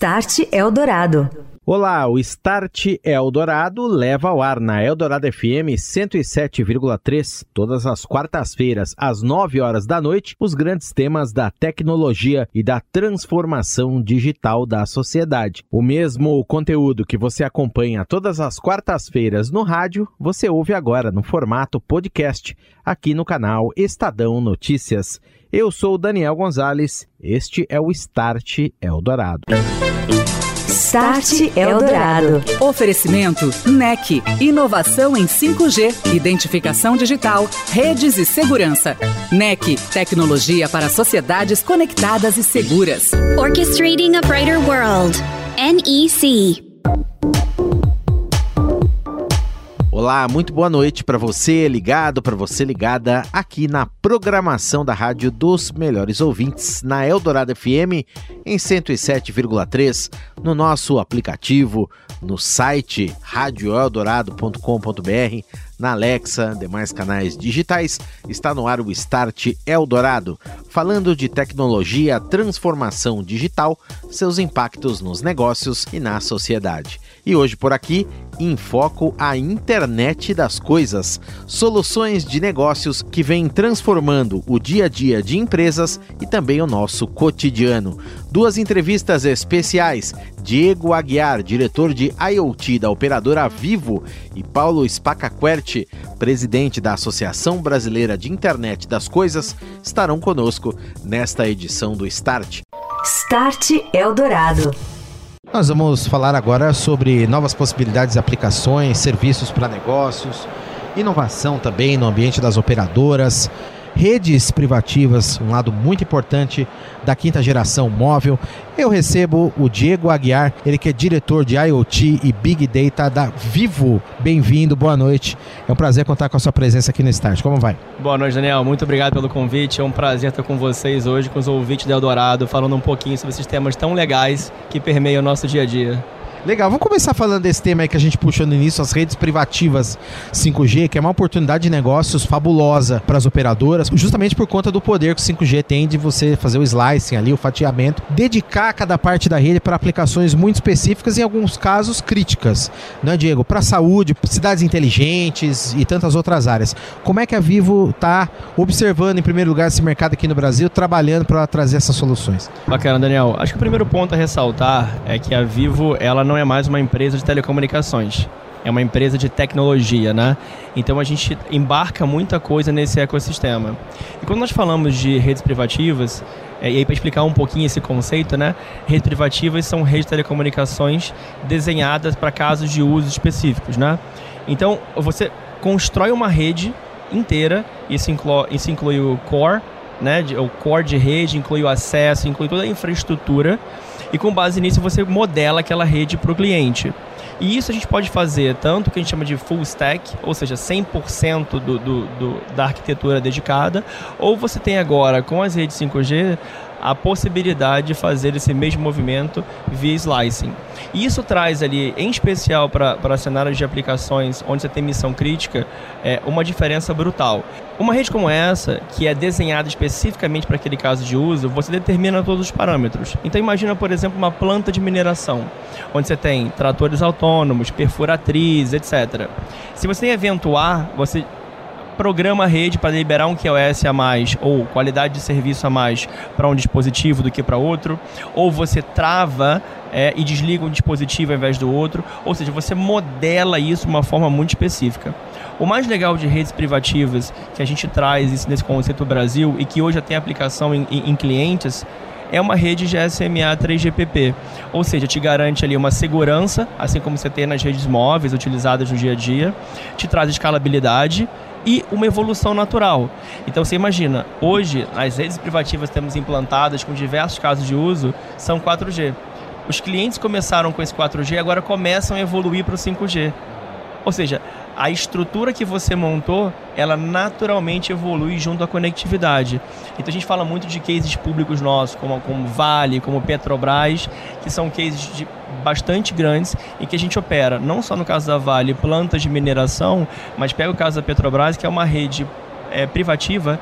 Start Eldorado. Olá, o Start Eldorado leva ao ar na Eldorado FM 107,3 todas as quartas-feiras às 9 horas da noite os grandes temas da tecnologia e da transformação digital da sociedade. O mesmo conteúdo que você acompanha todas as quartas-feiras no rádio, você ouve agora no formato podcast aqui no canal Estadão Notícias. Eu sou Daniel Gonzalez, este é o Start Eldorado. Start Eldorado. Oferecimento NEC. Inovação em 5G, identificação digital, redes e segurança. NEC. Tecnologia para sociedades conectadas e seguras. Orchestrating a Brighter World. NEC. Olá, muito boa noite para você ligado, para você ligada aqui na programação da Rádio dos Melhores Ouvintes, na Eldorado FM em 107,3, no nosso aplicativo, no site radioeldorado.com.br, na Alexa, demais canais digitais, está no ar o Start Eldorado, falando de tecnologia, transformação digital, seus impactos nos negócios e na sociedade. E hoje por aqui, em foco a internet das coisas, soluções de negócios que vêm transformando o dia a dia de empresas e também o nosso cotidiano. Duas entrevistas especiais: Diego Aguiar, diretor de IoT da operadora Vivo, e Paulo Spacaquerte, presidente da Associação Brasileira de Internet das Coisas, estarão conosco nesta edição do Start. Start Eldorado. Nós vamos falar agora sobre novas possibilidades de aplicações, serviços para negócios, inovação também no ambiente das operadoras, redes privativas, um lado muito importante da quinta geração móvel. Eu recebo o Diego Aguiar, ele que é diretor de IoT e Big Data da Vivo. Bem-vindo, boa noite. É um prazer contar com a sua presença aqui no Start. Como vai? Boa noite, Daniel. Muito obrigado pelo convite. É um prazer estar com vocês hoje, com os ouvintes da Eldorado, falando um pouquinho sobre esses temas tão legais que permeiam o nosso dia a dia. Legal, vamos começar falando desse tema aí que a gente puxou no início, as redes privativas 5G, que é uma oportunidade de negócios fabulosa para as operadoras, justamente por conta do poder que o 5G tem de você fazer o slicing ali, o fatiamento, dedicar cada parte da rede para aplicações muito específicas em alguns casos críticas, né, Diego? Para saúde, cidades inteligentes e tantas outras áreas. Como é que a Vivo está observando, em primeiro lugar, esse mercado aqui no Brasil, trabalhando para trazer essas soluções? Bacana, Daniel. Acho que o primeiro ponto a ressaltar é que a Vivo, ela não é mais uma empresa de telecomunicações. É uma empresa de tecnologia, né? Então a gente embarca muita coisa nesse ecossistema. E quando nós falamos de redes privativas, é, e aí para explicar um pouquinho esse conceito, né? Redes privativas são redes de telecomunicações desenhadas para casos de uso específicos, né? Então você constrói uma rede inteira, isso inclui, isso inclui o core, né? O core de rede, inclui o acesso, inclui toda a infraestrutura e com base nisso você modela aquela rede para o cliente. E isso a gente pode fazer tanto o que a gente chama de full stack, ou seja, 100% do, do, do, da arquitetura dedicada, ou você tem agora com as redes 5G a possibilidade de fazer esse mesmo movimento via slicing. E isso traz ali, em especial para cenários de aplicações onde você tem missão crítica, é, uma diferença brutal. Uma rede como essa, que é desenhada especificamente para aquele caso de uso, você determina todos os parâmetros. Então imagina, por exemplo, uma planta de mineração, onde você tem tratores autônomos, perfuratrizes, etc. Se você tem evento A, você programa rede para liberar um QoS a mais ou qualidade de serviço a mais para um dispositivo do que para outro, ou você trava é, e desliga um dispositivo ao invés do outro, ou seja, você modela isso de uma forma muito específica. O mais legal de redes privativas que a gente traz isso nesse conceito Brasil e que hoje já tem aplicação em, em, em clientes é uma rede GSMA 3GPP, ou seja, te garante ali uma segurança, assim como você tem nas redes móveis utilizadas no dia a dia, te traz escalabilidade e uma evolução natural. Então você imagina, hoje as redes privativas que temos implantadas com diversos casos de uso são 4G. Os clientes começaram com esse 4G, agora começam a evoluir para o 5G. Ou seja, a estrutura que você montou, ela naturalmente evolui junto à conectividade. Então a gente fala muito de cases públicos nossos, como, como Vale, como Petrobras, que são cases de, bastante grandes e que a gente opera, não só no caso da Vale, plantas de mineração, mas pega o caso da Petrobras, que é uma rede é, privativa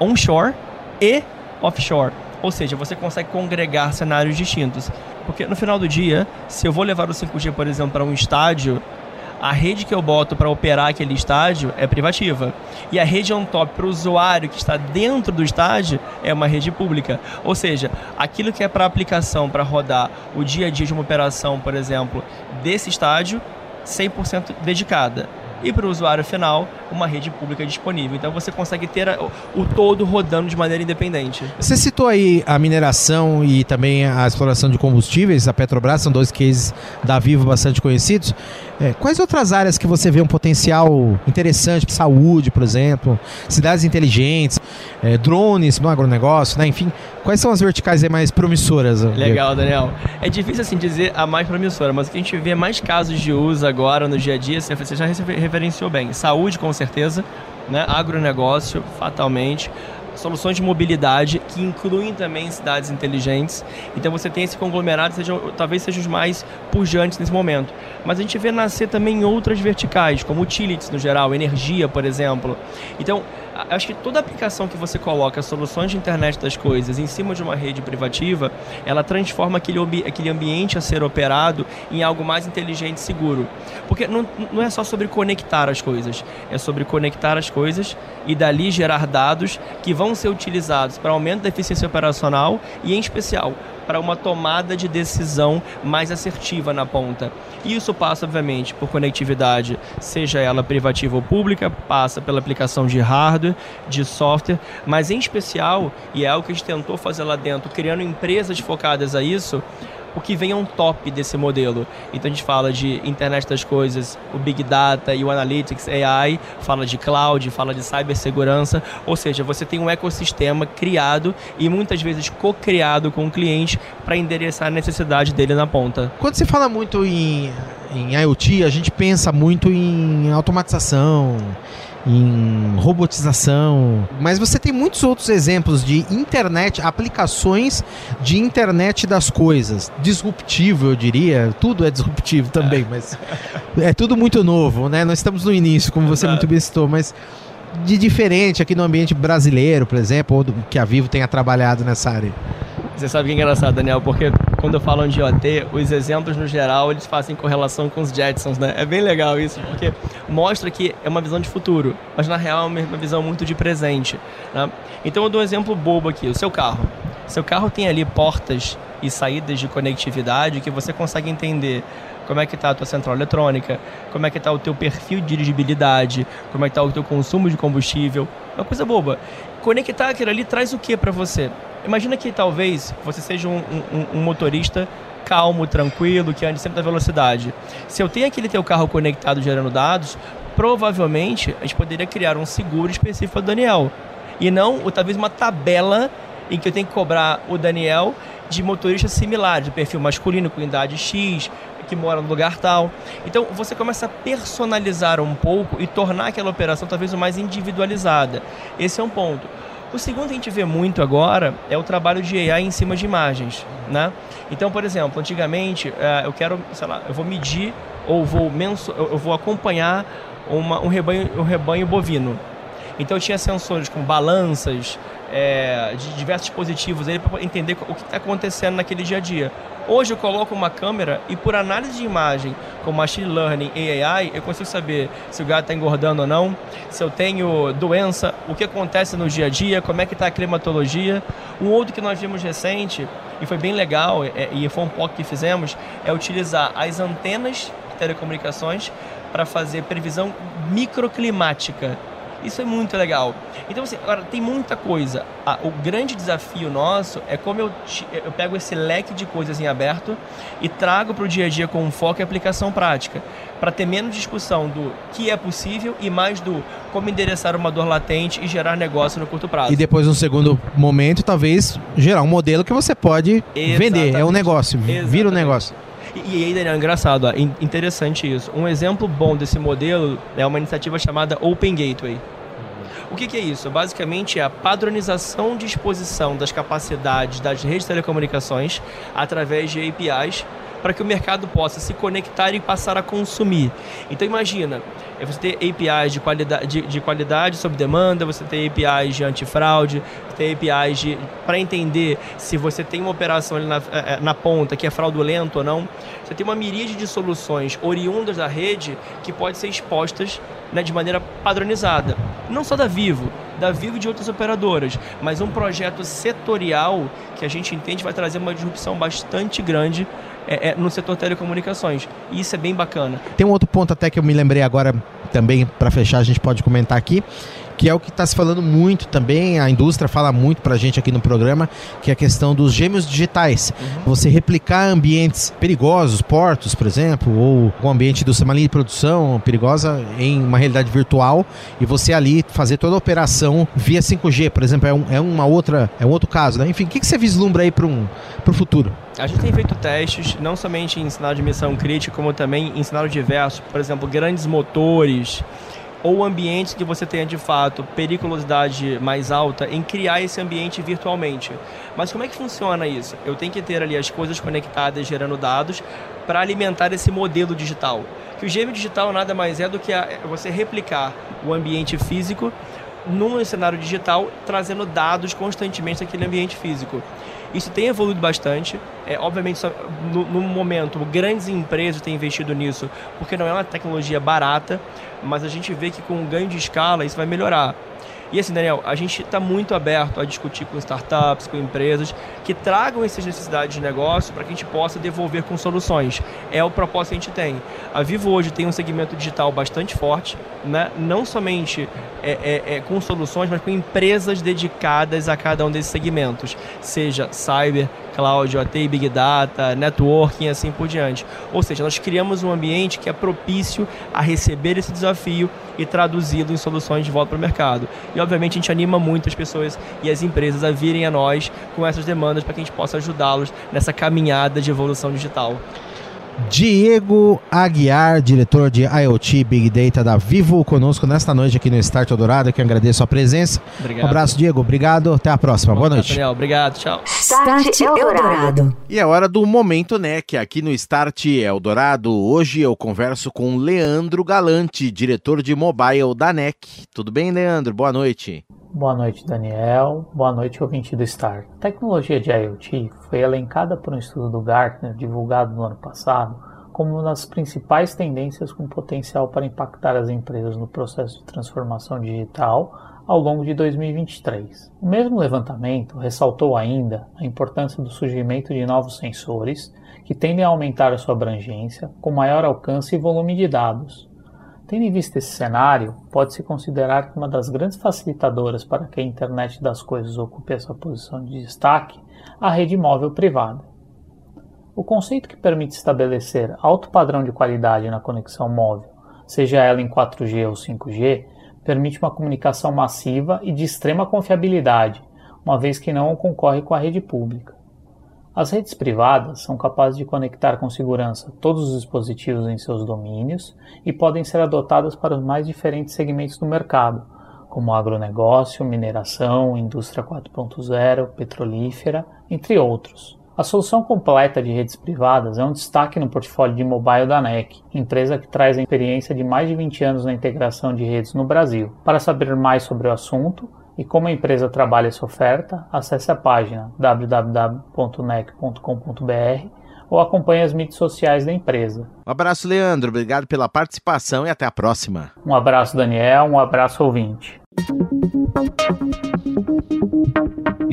onshore e offshore. Ou seja, você consegue congregar cenários distintos. Porque no final do dia, se eu vou levar o 5G, por exemplo, para um estádio, a rede que eu boto para operar aquele estádio é privativa. E a rede on-top para o usuário que está dentro do estádio é uma rede pública. Ou seja, aquilo que é para aplicação, para rodar o dia a dia de uma operação, por exemplo, desse estádio, 100% dedicada e para o usuário final uma rede pública disponível. Então você consegue ter a, o todo rodando de maneira independente. Você citou aí a mineração e também a exploração de combustíveis, a Petrobras, são dois cases da Vivo bastante conhecidos. É, quais outras áreas que você vê um potencial interessante, saúde, por exemplo, cidades inteligentes, é, drones no agronegócio, né? enfim, quais são as verticais mais promissoras? Legal, Daniel. É difícil assim dizer a mais promissora, mas o que a gente vê mais casos de uso agora no dia a dia, você já referenciou bem. Saúde, com certeza, né? agronegócio, fatalmente soluções de mobilidade que incluem também cidades inteligentes. Então você tem esse conglomerado, seja, talvez sejam os mais pujantes nesse momento. Mas a gente vê nascer também outras verticais, como utilities no geral, energia, por exemplo. Então, acho que toda aplicação que você coloca soluções de internet das coisas em cima de uma rede privativa, ela transforma aquele, aquele ambiente a ser operado em algo mais inteligente e seguro. Porque não, não é só sobre conectar as coisas, é sobre conectar as coisas e dali gerar dados que vão ser utilizados para aumento da eficiência operacional e, em especial, para uma tomada de decisão mais assertiva na ponta. Isso passa, obviamente, por conectividade, seja ela privativa ou pública, passa pela aplicação de hardware, de software, mas em especial, e é algo que a gente tentou fazer lá dentro, criando empresas focadas a isso, o que vem on top desse modelo. Então a gente fala de internet das coisas, o Big Data e o Analytics AI, fala de cloud, fala de cibersegurança, ou seja, você tem um ecossistema criado e muitas vezes co-criado com o cliente para endereçar a necessidade dele na ponta. Quando se fala muito em, em IoT, a gente pensa muito em automatização, em robotização. Mas você tem muitos outros exemplos de internet, aplicações de internet das coisas. Disruptivo, eu diria. Tudo é disruptivo também, é. mas é tudo muito novo, né? Nós estamos no início, como você muito bem citou, mas de diferente aqui no ambiente brasileiro, por exemplo, ou do, que a Vivo tenha trabalhado nessa área. Você sabe que é engraçado, Daniel, porque quando falo de IoT, os exemplos no geral eles fazem correlação com os Jetsons, né? É bem legal isso, porque mostra que é uma visão de futuro, mas na real é uma visão muito de presente. Né? Então eu dou um exemplo bobo aqui: o seu carro. Seu carro tem ali portas e saídas de conectividade que você consegue entender como é que está a tua central eletrônica, como é que está o teu perfil de dirigibilidade, como é que está o teu consumo de combustível. Uma coisa boba. Conectar aquilo ali traz o que para você? Imagina que talvez você seja um, um, um motorista calmo, tranquilo, que ande sempre na velocidade. Se eu tenho aquele teu carro conectado gerando dados, provavelmente a gente poderia criar um seguro específico para o Daniel. E não, ou talvez uma tabela em que eu tenho que cobrar o Daniel de motorista similar, de perfil masculino com idade X, que mora no lugar tal. Então você começa a personalizar um pouco e tornar aquela operação talvez o mais individualizada. Esse é um ponto. O segundo que a gente vê muito agora é o trabalho de AI em cima de imagens, né? Então, por exemplo, antigamente eh, eu quero, sei lá, eu vou medir ou vou eu vou acompanhar uma, um rebanho, um rebanho bovino. Então eu tinha sensores com balanças, é, de diversos dispositivos para entender o que está acontecendo naquele dia a dia. Hoje eu coloco uma câmera e por análise de imagem com machine learning e AI, eu consigo saber se o gato está engordando ou não, se eu tenho doença, o que acontece no dia a dia, como é que está a climatologia. Um outro que nós vimos recente e foi bem legal é, e foi um pouco que fizemos é utilizar as antenas de telecomunicações para fazer previsão microclimática isso é muito legal. Então, assim, agora tem muita coisa. Ah, o grande desafio nosso é como eu, eu pego esse leque de coisas em aberto e trago para o dia a dia com foco e aplicação prática. Para ter menos discussão do que é possível e mais do como endereçar uma dor latente e gerar negócio no curto prazo. E depois, no segundo momento, talvez gerar um modelo que você pode Exatamente. vender. É um negócio, Exatamente. vira um negócio. E, aí, Daniel, engraçado, ó, interessante isso. Um exemplo bom desse modelo é uma iniciativa chamada Open Gateway. O que, que, é isso? Basicamente é a padronização de exposição das capacidades das redes de telecomunicações através de APIs para que o mercado possa se conectar e passar a consumir. Então imagina, é você ter APIs de qualidade, de, de qualidade sob demanda, você ter APIs de antifraude, ter APIs para entender se você tem uma operação ali na, é, é, na ponta que é fraudulento ou não. Você tem uma miríade de soluções oriundas da rede que podem ser expostas né, de maneira padronizada. Não só da Vivo, da Vivo e de outras operadoras, mas um projeto setorial que a gente entende vai trazer uma disrupção bastante grande é, é, no setor telecomunicações. E isso é bem bacana. Tem um outro ponto até que eu me lembrei agora também para fechar a gente pode comentar aqui que é o que está se falando muito também, a indústria fala muito para a gente aqui no programa, que é a questão dos gêmeos digitais. Uhum. Você replicar ambientes perigosos, portos, por exemplo, ou o ambiente do uma linha de produção perigosa em uma realidade virtual e você ali fazer toda a operação via 5G, por exemplo, é, um, é uma outra, é um outro caso, né? Enfim, o que, que você vislumbra aí para um, o futuro? A gente tem feito testes, não somente em sinal de missão crítica, como também em sinal diverso, por exemplo, grandes motores, ou ambientes que você tenha de fato periculosidade mais alta em criar esse ambiente virtualmente. Mas como é que funciona isso? Eu tenho que ter ali as coisas conectadas gerando dados para alimentar esse modelo digital. Que o gêmeo digital nada mais é do que a, você replicar o ambiente físico num cenário digital, trazendo dados constantemente daquele ambiente físico. Isso tem evoluído bastante. É, obviamente, no, no, momento, grandes empresas têm investido nisso, porque não é uma tecnologia barata, mas a gente vê que com o ganho de escala isso vai melhorar. E assim, Daniel, a gente está muito aberto a discutir com startups, com empresas que tragam essas necessidades de negócio para que a gente possa devolver com soluções. É o propósito que a gente tem. A Vivo hoje tem um segmento digital bastante forte, né? não somente é, é, é, com soluções, mas com empresas dedicadas a cada um desses segmentos, seja cyber, cloud, OT, Big Data, networking e assim por diante. Ou seja, nós criamos um ambiente que é propício a receber esse desafio e traduzi-lo em soluções de volta para o mercado. E obviamente a gente anima muito as pessoas e as empresas a virem a nós com essas demandas para que a gente possa ajudá-los nessa caminhada de evolução digital. Diego Aguiar, diretor de IoT Big Data da Vivo, conosco nesta noite aqui no Start Eldorado, que agradeço a presença. Obrigado. Um abraço, Diego. Obrigado. Até a próxima. Bom, Boa noite. Daniel. Obrigado. Tchau. Start Eldorado. E é hora do Momento NEC aqui no Start Eldorado. Hoje eu converso com Leandro Galante, diretor de mobile da NEC. Tudo bem, Leandro? Boa noite. Boa noite, Daniel. Boa noite, ouvinte do Star. A tecnologia de IoT foi elencada por um estudo do Gartner divulgado no ano passado como uma das principais tendências com potencial para impactar as empresas no processo de transformação digital ao longo de 2023. O mesmo levantamento ressaltou ainda a importância do surgimento de novos sensores que tendem a aumentar a sua abrangência com maior alcance e volume de dados, Tendo em vista esse cenário, pode-se considerar que uma das grandes facilitadoras para que a internet das coisas ocupe essa posição de destaque a rede móvel privada. O conceito que permite estabelecer alto padrão de qualidade na conexão móvel, seja ela em 4G ou 5G, permite uma comunicação massiva e de extrema confiabilidade, uma vez que não concorre com a rede pública. As redes privadas são capazes de conectar com segurança todos os dispositivos em seus domínios e podem ser adotadas para os mais diferentes segmentos do mercado, como agronegócio, mineração, indústria 4.0, petrolífera, entre outros. A solução completa de redes privadas é um destaque no portfólio de mobile da NEC, empresa que traz a experiência de mais de 20 anos na integração de redes no Brasil. Para saber mais sobre o assunto, e como a empresa trabalha essa oferta, acesse a página www.nec.com.br ou acompanhe as mídias sociais da empresa. Um abraço, Leandro. Obrigado pela participação e até a próxima. Um abraço, Daniel. Um abraço, ouvinte.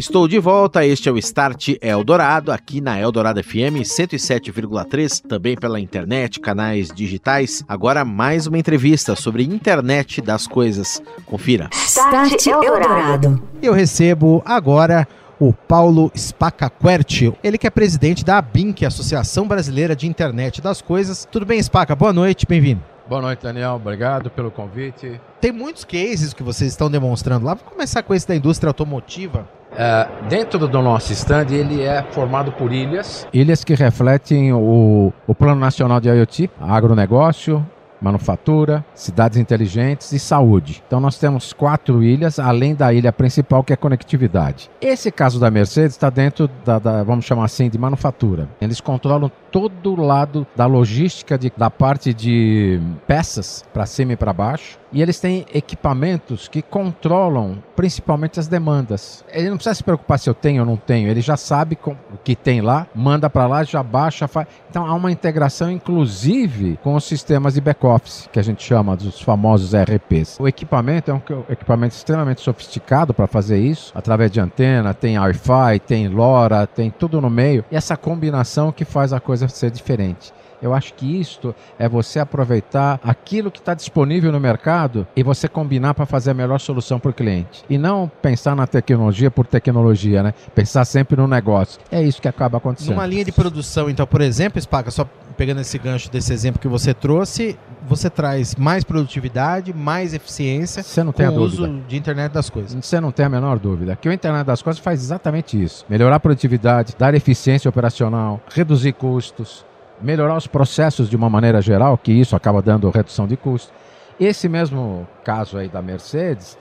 Estou de volta, este é o Start Eldorado, aqui na Eldorado FM 107,3, também pela internet, canais digitais. Agora mais uma entrevista sobre internet das coisas. Confira. Start Eldorado. Eu recebo agora o Paulo Spacaquerti, ele que é presidente da ABIN, que é a Associação Brasileira de Internet das Coisas. Tudo bem, Spaca? Boa noite, bem-vindo. Boa noite, Daniel. Obrigado pelo convite. Tem muitos cases que vocês estão demonstrando lá. Vamos começar com esse da indústria automotiva. É, dentro do nosso stand, ele é formado por ilhas. Ilhas que refletem o, o Plano Nacional de IoT, agronegócio, manufatura, cidades inteligentes e saúde. Então nós temos quatro ilhas, além da ilha principal que é conectividade. Esse caso da Mercedes está dentro da, da, vamos chamar assim, de manufatura. Eles controlam todo o lado da logística de, da parte de peças para cima e para baixo. E eles têm equipamentos que controlam principalmente as demandas. Ele não precisa se preocupar se eu tenho ou não tenho, ele já sabe o que tem lá, manda para lá, já baixa. Faz... Então há uma integração, inclusive, com os sistemas de back-office, que a gente chama dos famosos ERPs. O equipamento é um equipamento extremamente sofisticado para fazer isso, através de antena, tem Wi-Fi, tem LoRa, tem tudo no meio. E essa combinação que faz a coisa ser diferente. Eu acho que isto é você aproveitar aquilo que está disponível no mercado e você combinar para fazer a melhor solução para o cliente. E não pensar na tecnologia por tecnologia, né? Pensar sempre no negócio. É isso que acaba acontecendo. Numa linha de produção, então, por exemplo, Spaca, só pegando esse gancho desse exemplo que você trouxe, você traz mais produtividade, mais eficiência você não tem com o dúvida. uso de internet das coisas. Você não tem a menor dúvida. Que o internet das coisas faz exatamente isso: melhorar a produtividade, dar eficiência operacional, reduzir custos, melhorar os processos de uma maneira geral, que isso acaba dando redução de custos. Esse mesmo caso aí da Mercedes,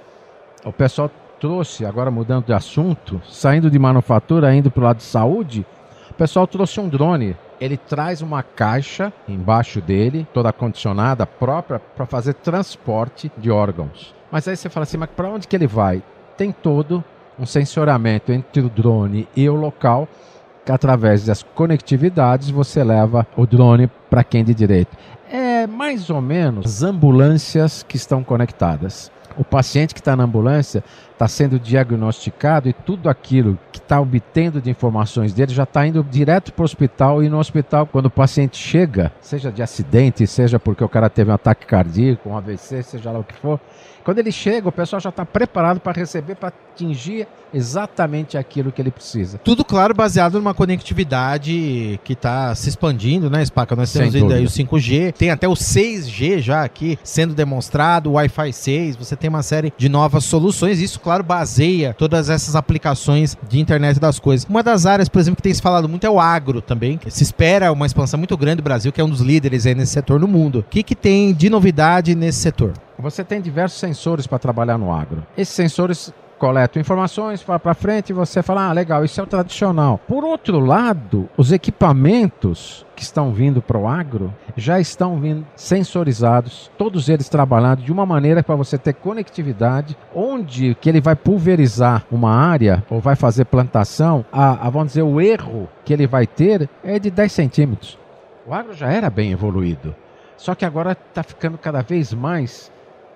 o pessoal trouxe, agora mudando de assunto, saindo de manufatura, indo para o lado de saúde, o pessoal trouxe um drone. Ele traz uma caixa embaixo dele, toda condicionada, própria, para fazer transporte de órgãos. Mas aí você fala assim, mas para onde que ele vai? Tem todo um sensoramento entre o drone e o local através das conectividades você leva o drone para quem de direito. É mais ou menos as ambulâncias que estão conectadas. O paciente que está na ambulância está sendo diagnosticado e tudo aquilo que está obtendo de informações dele já está indo direto para o hospital. E no hospital, quando o paciente chega, seja de acidente, seja porque o cara teve um ataque cardíaco, um AVC, seja lá o que for, quando ele chega, o pessoal já está preparado para receber, para atingir exatamente aquilo que ele precisa. Tudo, claro, baseado numa conectividade que está se expandindo, né, Spaca? Nós temos ainda aí o dúvida. 5G, tem até o 6G já aqui sendo demonstrado, o Wi-Fi 6, você tem uma série de novas soluções. Isso, claro, baseia todas essas aplicações de internet das coisas. Uma das áreas, por exemplo, que tem se falado muito é o agro também. Se espera uma expansão muito grande do Brasil, que é um dos líderes aí nesse setor no mundo. O que, que tem de novidade nesse setor? Você tem diversos sensores para trabalhar no agro. Esses sensores coletam informações, vai para frente e você fala, ah, legal, isso é o tradicional. Por outro lado, os equipamentos que estão vindo para o agro já estão vindo sensorizados, todos eles trabalhando de uma maneira para você ter conectividade, onde que ele vai pulverizar uma área ou vai fazer plantação, a, a, vamos dizer, o erro que ele vai ter é de 10 centímetros. O agro já era bem evoluído, só que agora está ficando cada vez mais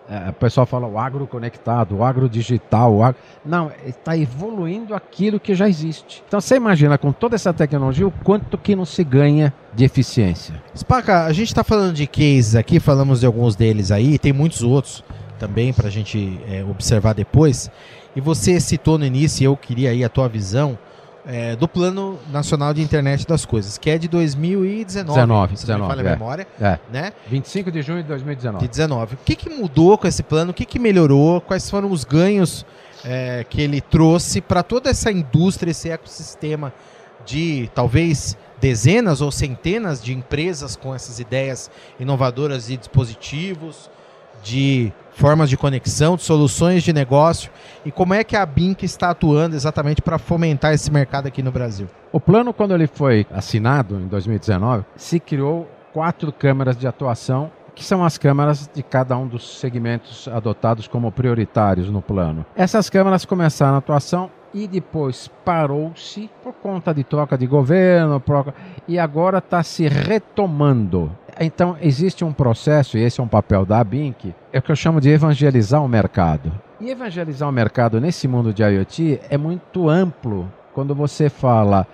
é, o pessoal fala o agro conectado, o agro digital, o agro... não, está evoluindo aquilo que já existe. Então você imagina com toda essa tecnologia o quanto que não se ganha de eficiência. Spaca, a gente está falando de cases aqui, falamos de alguns deles aí, tem muitos outros também para a gente é, observar depois. E você citou no início, e eu queria aí a tua visão é, do Plano Nacional de Internet das Coisas, que é de 2019. 19, se não me 19, falha a é. memória, É, né? 25 de junho de 2019. De 19. O que, que mudou com esse plano? O que, que melhorou? Quais foram os ganhos é, que ele trouxe para toda essa indústria, esse ecossistema de talvez dezenas ou centenas de empresas com essas ideias inovadoras de dispositivos, de formas de conexão, de soluções de negócio e como é que a Bink está atuando exatamente para fomentar esse mercado aqui no Brasil? O plano, quando ele foi assinado em 2019, se criou quatro câmaras de atuação, que são as câmaras de cada um dos segmentos adotados como prioritários no plano. Essas câmaras começaram a atuação e depois parou-se por conta de troca de governo e agora está se retomando. Então existe um processo, e esse é um papel da ABINC, é o que eu chamo de evangelizar o mercado. E evangelizar o mercado nesse mundo de IoT é muito amplo quando você fala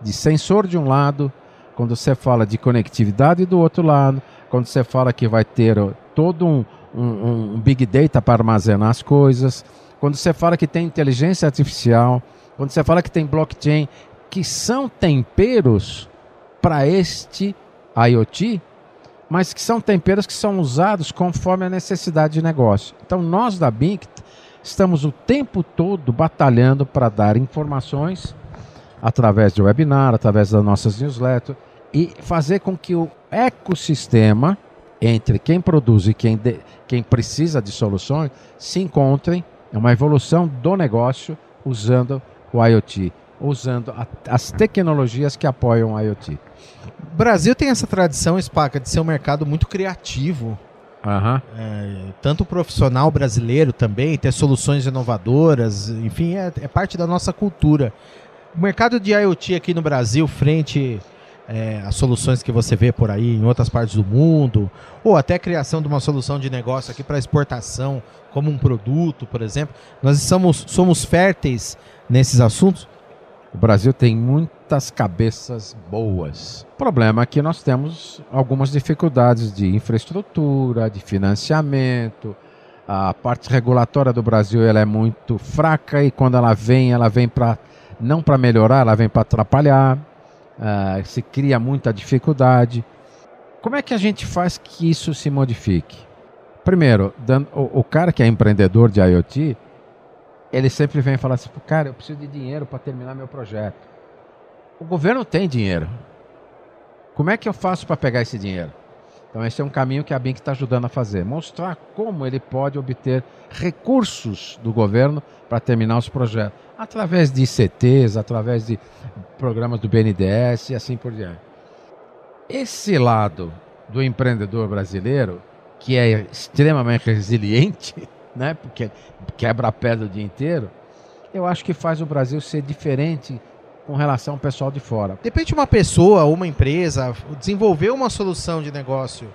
de sensor de um lado, quando você fala de conectividade do outro lado, quando você fala que vai ter todo um, um- um big data para armazenar as coisas, quando você fala que tem inteligência artificial, quando você fala que tem blockchain, que são temperos para este IoT, mas que são temperos que são usados conforme a necessidade de negócio. Então nós da Bink estamos o tempo todo batalhando para dar informações através de webinar, através das nossas newsletters e fazer com que o ecossistema entre quem produz e quem, de, quem precisa de soluções se encontrem. É uma evolução do negócio usando o IoT, usando a, as tecnologias que apoiam o IoT. O Brasil tem essa tradição, Spaca, de ser um mercado muito criativo. Uhum. É, tanto o profissional brasileiro também, ter soluções inovadoras, enfim, é, é, parte da nossa cultura. O mercado de IoT aqui no Brasil, frente é, às soluções que você vê por aí em outras partes do mundo, ou até a criação de uma solução de negócio aqui para exportação, como um produto, por exemplo, nós somos, somos férteis nesses assuntos? O Brasil tem muitas cabeças boas. O problema é que nós temos algumas dificuldades de infraestrutura, de financiamento. A parte regulatória do Brasil ela é muito fraca e quando ela vem, ela vem para não para melhorar, ela vem para atrapalhar. Uh, se cria muita dificuldade. Como é que a gente faz que isso se modifique? Primeiro, o, o cara que é empreendedor de IoT, ele sempre vem falar assim, cara, eu preciso de dinheiro para terminar meu projeto. O governo tem dinheiro. Como é que eu faço para pegar esse dinheiro? Então esse é um caminho que a Bink está ajudando a fazer, mostrar como ele pode obter recursos do governo para terminar os projetos, através de ICTs, através de programas do BNDES e assim por diante. Esse lado do empreendedor brasileiro, que é extremamente resiliente, né? Porque quebra a pedra o dia inteiro. Eu acho que faz o Brasil ser diferente com relação ao pessoal de fora. De repente uma pessoa, uma empresa, desenvolver uma solução de negócio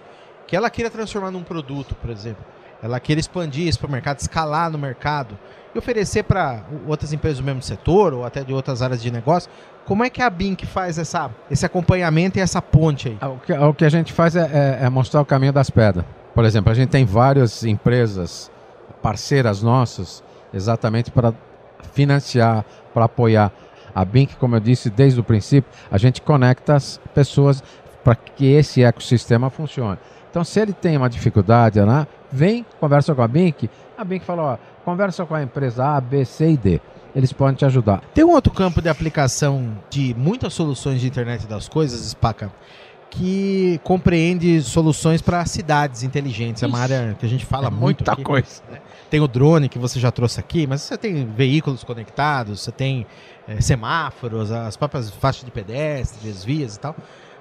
que ela queira transformar num produto, por exemplo. Ela queira expandir isso para o mercado, escalar no mercado e oferecer para outras empresas do mesmo setor ou até de outras áreas de negócio. Como é que a Bink faz essa, esse acompanhamento e essa ponte aí? O que, o que a gente faz é, é, é mostrar o caminho das pedras. Por exemplo, a gente tem várias empresas parceiras nossas, exatamente para financiar, para apoiar. A Bink, como eu disse desde o princípio, a gente conecta as pessoas para que esse ecossistema funcione. Então, se ele tem uma dificuldade, né, vem, conversa com a Bink. A Bink fala, ó, conversa com a empresa A, B, C e D. Eles podem te ajudar. Tem um outro campo de aplicação de muitas soluções de internet das coisas, Spaca, que compreende soluções para cidades inteligentes. É uma área que a gente fala é muito. Muita aqui. coisa. Tem o drone que você já trouxe aqui, mas você tem veículos conectados, você tem é, semáforos, as próprias faixas de pedestres, vias e tal.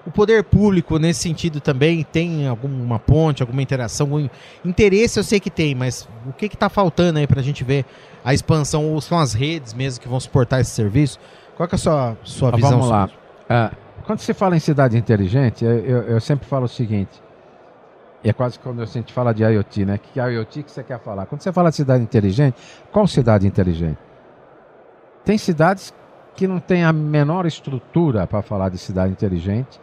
O poder público, nesse sentido, também tem alguma ponte, alguma interação, algum interesse eu sei que tem, mas o que está faltando aí para a gente ver a expansão, ou são as redes mesmo que vão suportar esse serviço? Qual é a sua, sua ah, visão? Vamos lá. Uh, quando se fala em cidade inteligente, eu, eu, eu sempre falo o seguinte, é quase quando a gente fala de IoT, né? Que é IoT que você quer falar? Quando você fala de cidade inteligente, qual cidade inteligente? Tem cidades que não têm a menor estrutura para falar de cidade inteligente,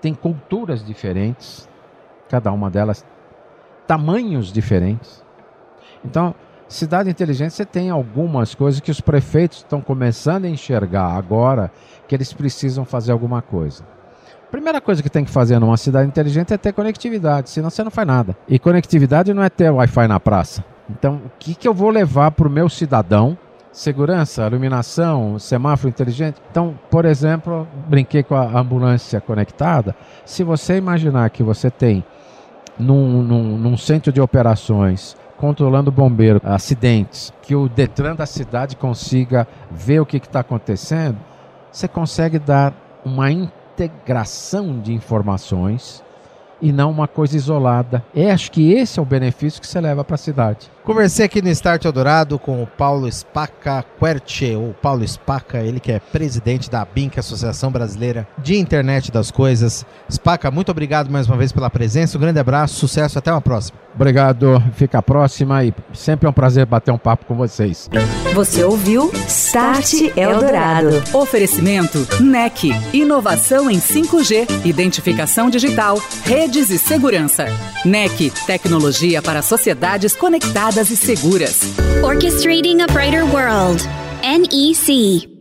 tem culturas diferentes, cada uma delas tamanhos diferentes. Então, cidade inteligente você tem algumas coisas que os prefeitos estão começando a enxergar agora que eles precisam fazer alguma coisa. Primeira coisa que tem que fazer numa cidade inteligente é ter conectividade, senão você não faz nada. E conectividade não é ter Wi-Fi na praça. Então, o que, que eu vou levar para o meu cidadão? Segurança, iluminação, semáforo inteligente. Então, por exemplo, brinquei com a ambulância conectada. Se você imaginar que você tem num, num, num centro de operações controlando bombeiro, acidentes, que o Detran da cidade consiga ver o que está acontecendo, você consegue dar uma integração de informações e não uma coisa isolada. É, acho que esse é o benefício que você leva para a cidade. Conversei aqui no Start Eldorado com o Paulo Spaca Querche, ou Paulo Spaca, ele que é presidente da BINC, Associação Brasileira de Internet das Coisas. Spaca, muito obrigado mais uma vez pela presença, um grande abraço, sucesso, até uma próxima. Obrigado, fica a próxima e sempre é um prazer bater um papo com vocês. Você ouviu Start Eldorado. Oferecimento NEC, inovação em 5G, identificação digital, redes e segurança. NEC, tecnologia para sociedades conectadas e seguras. Orchestrating a Brighter World. NEC.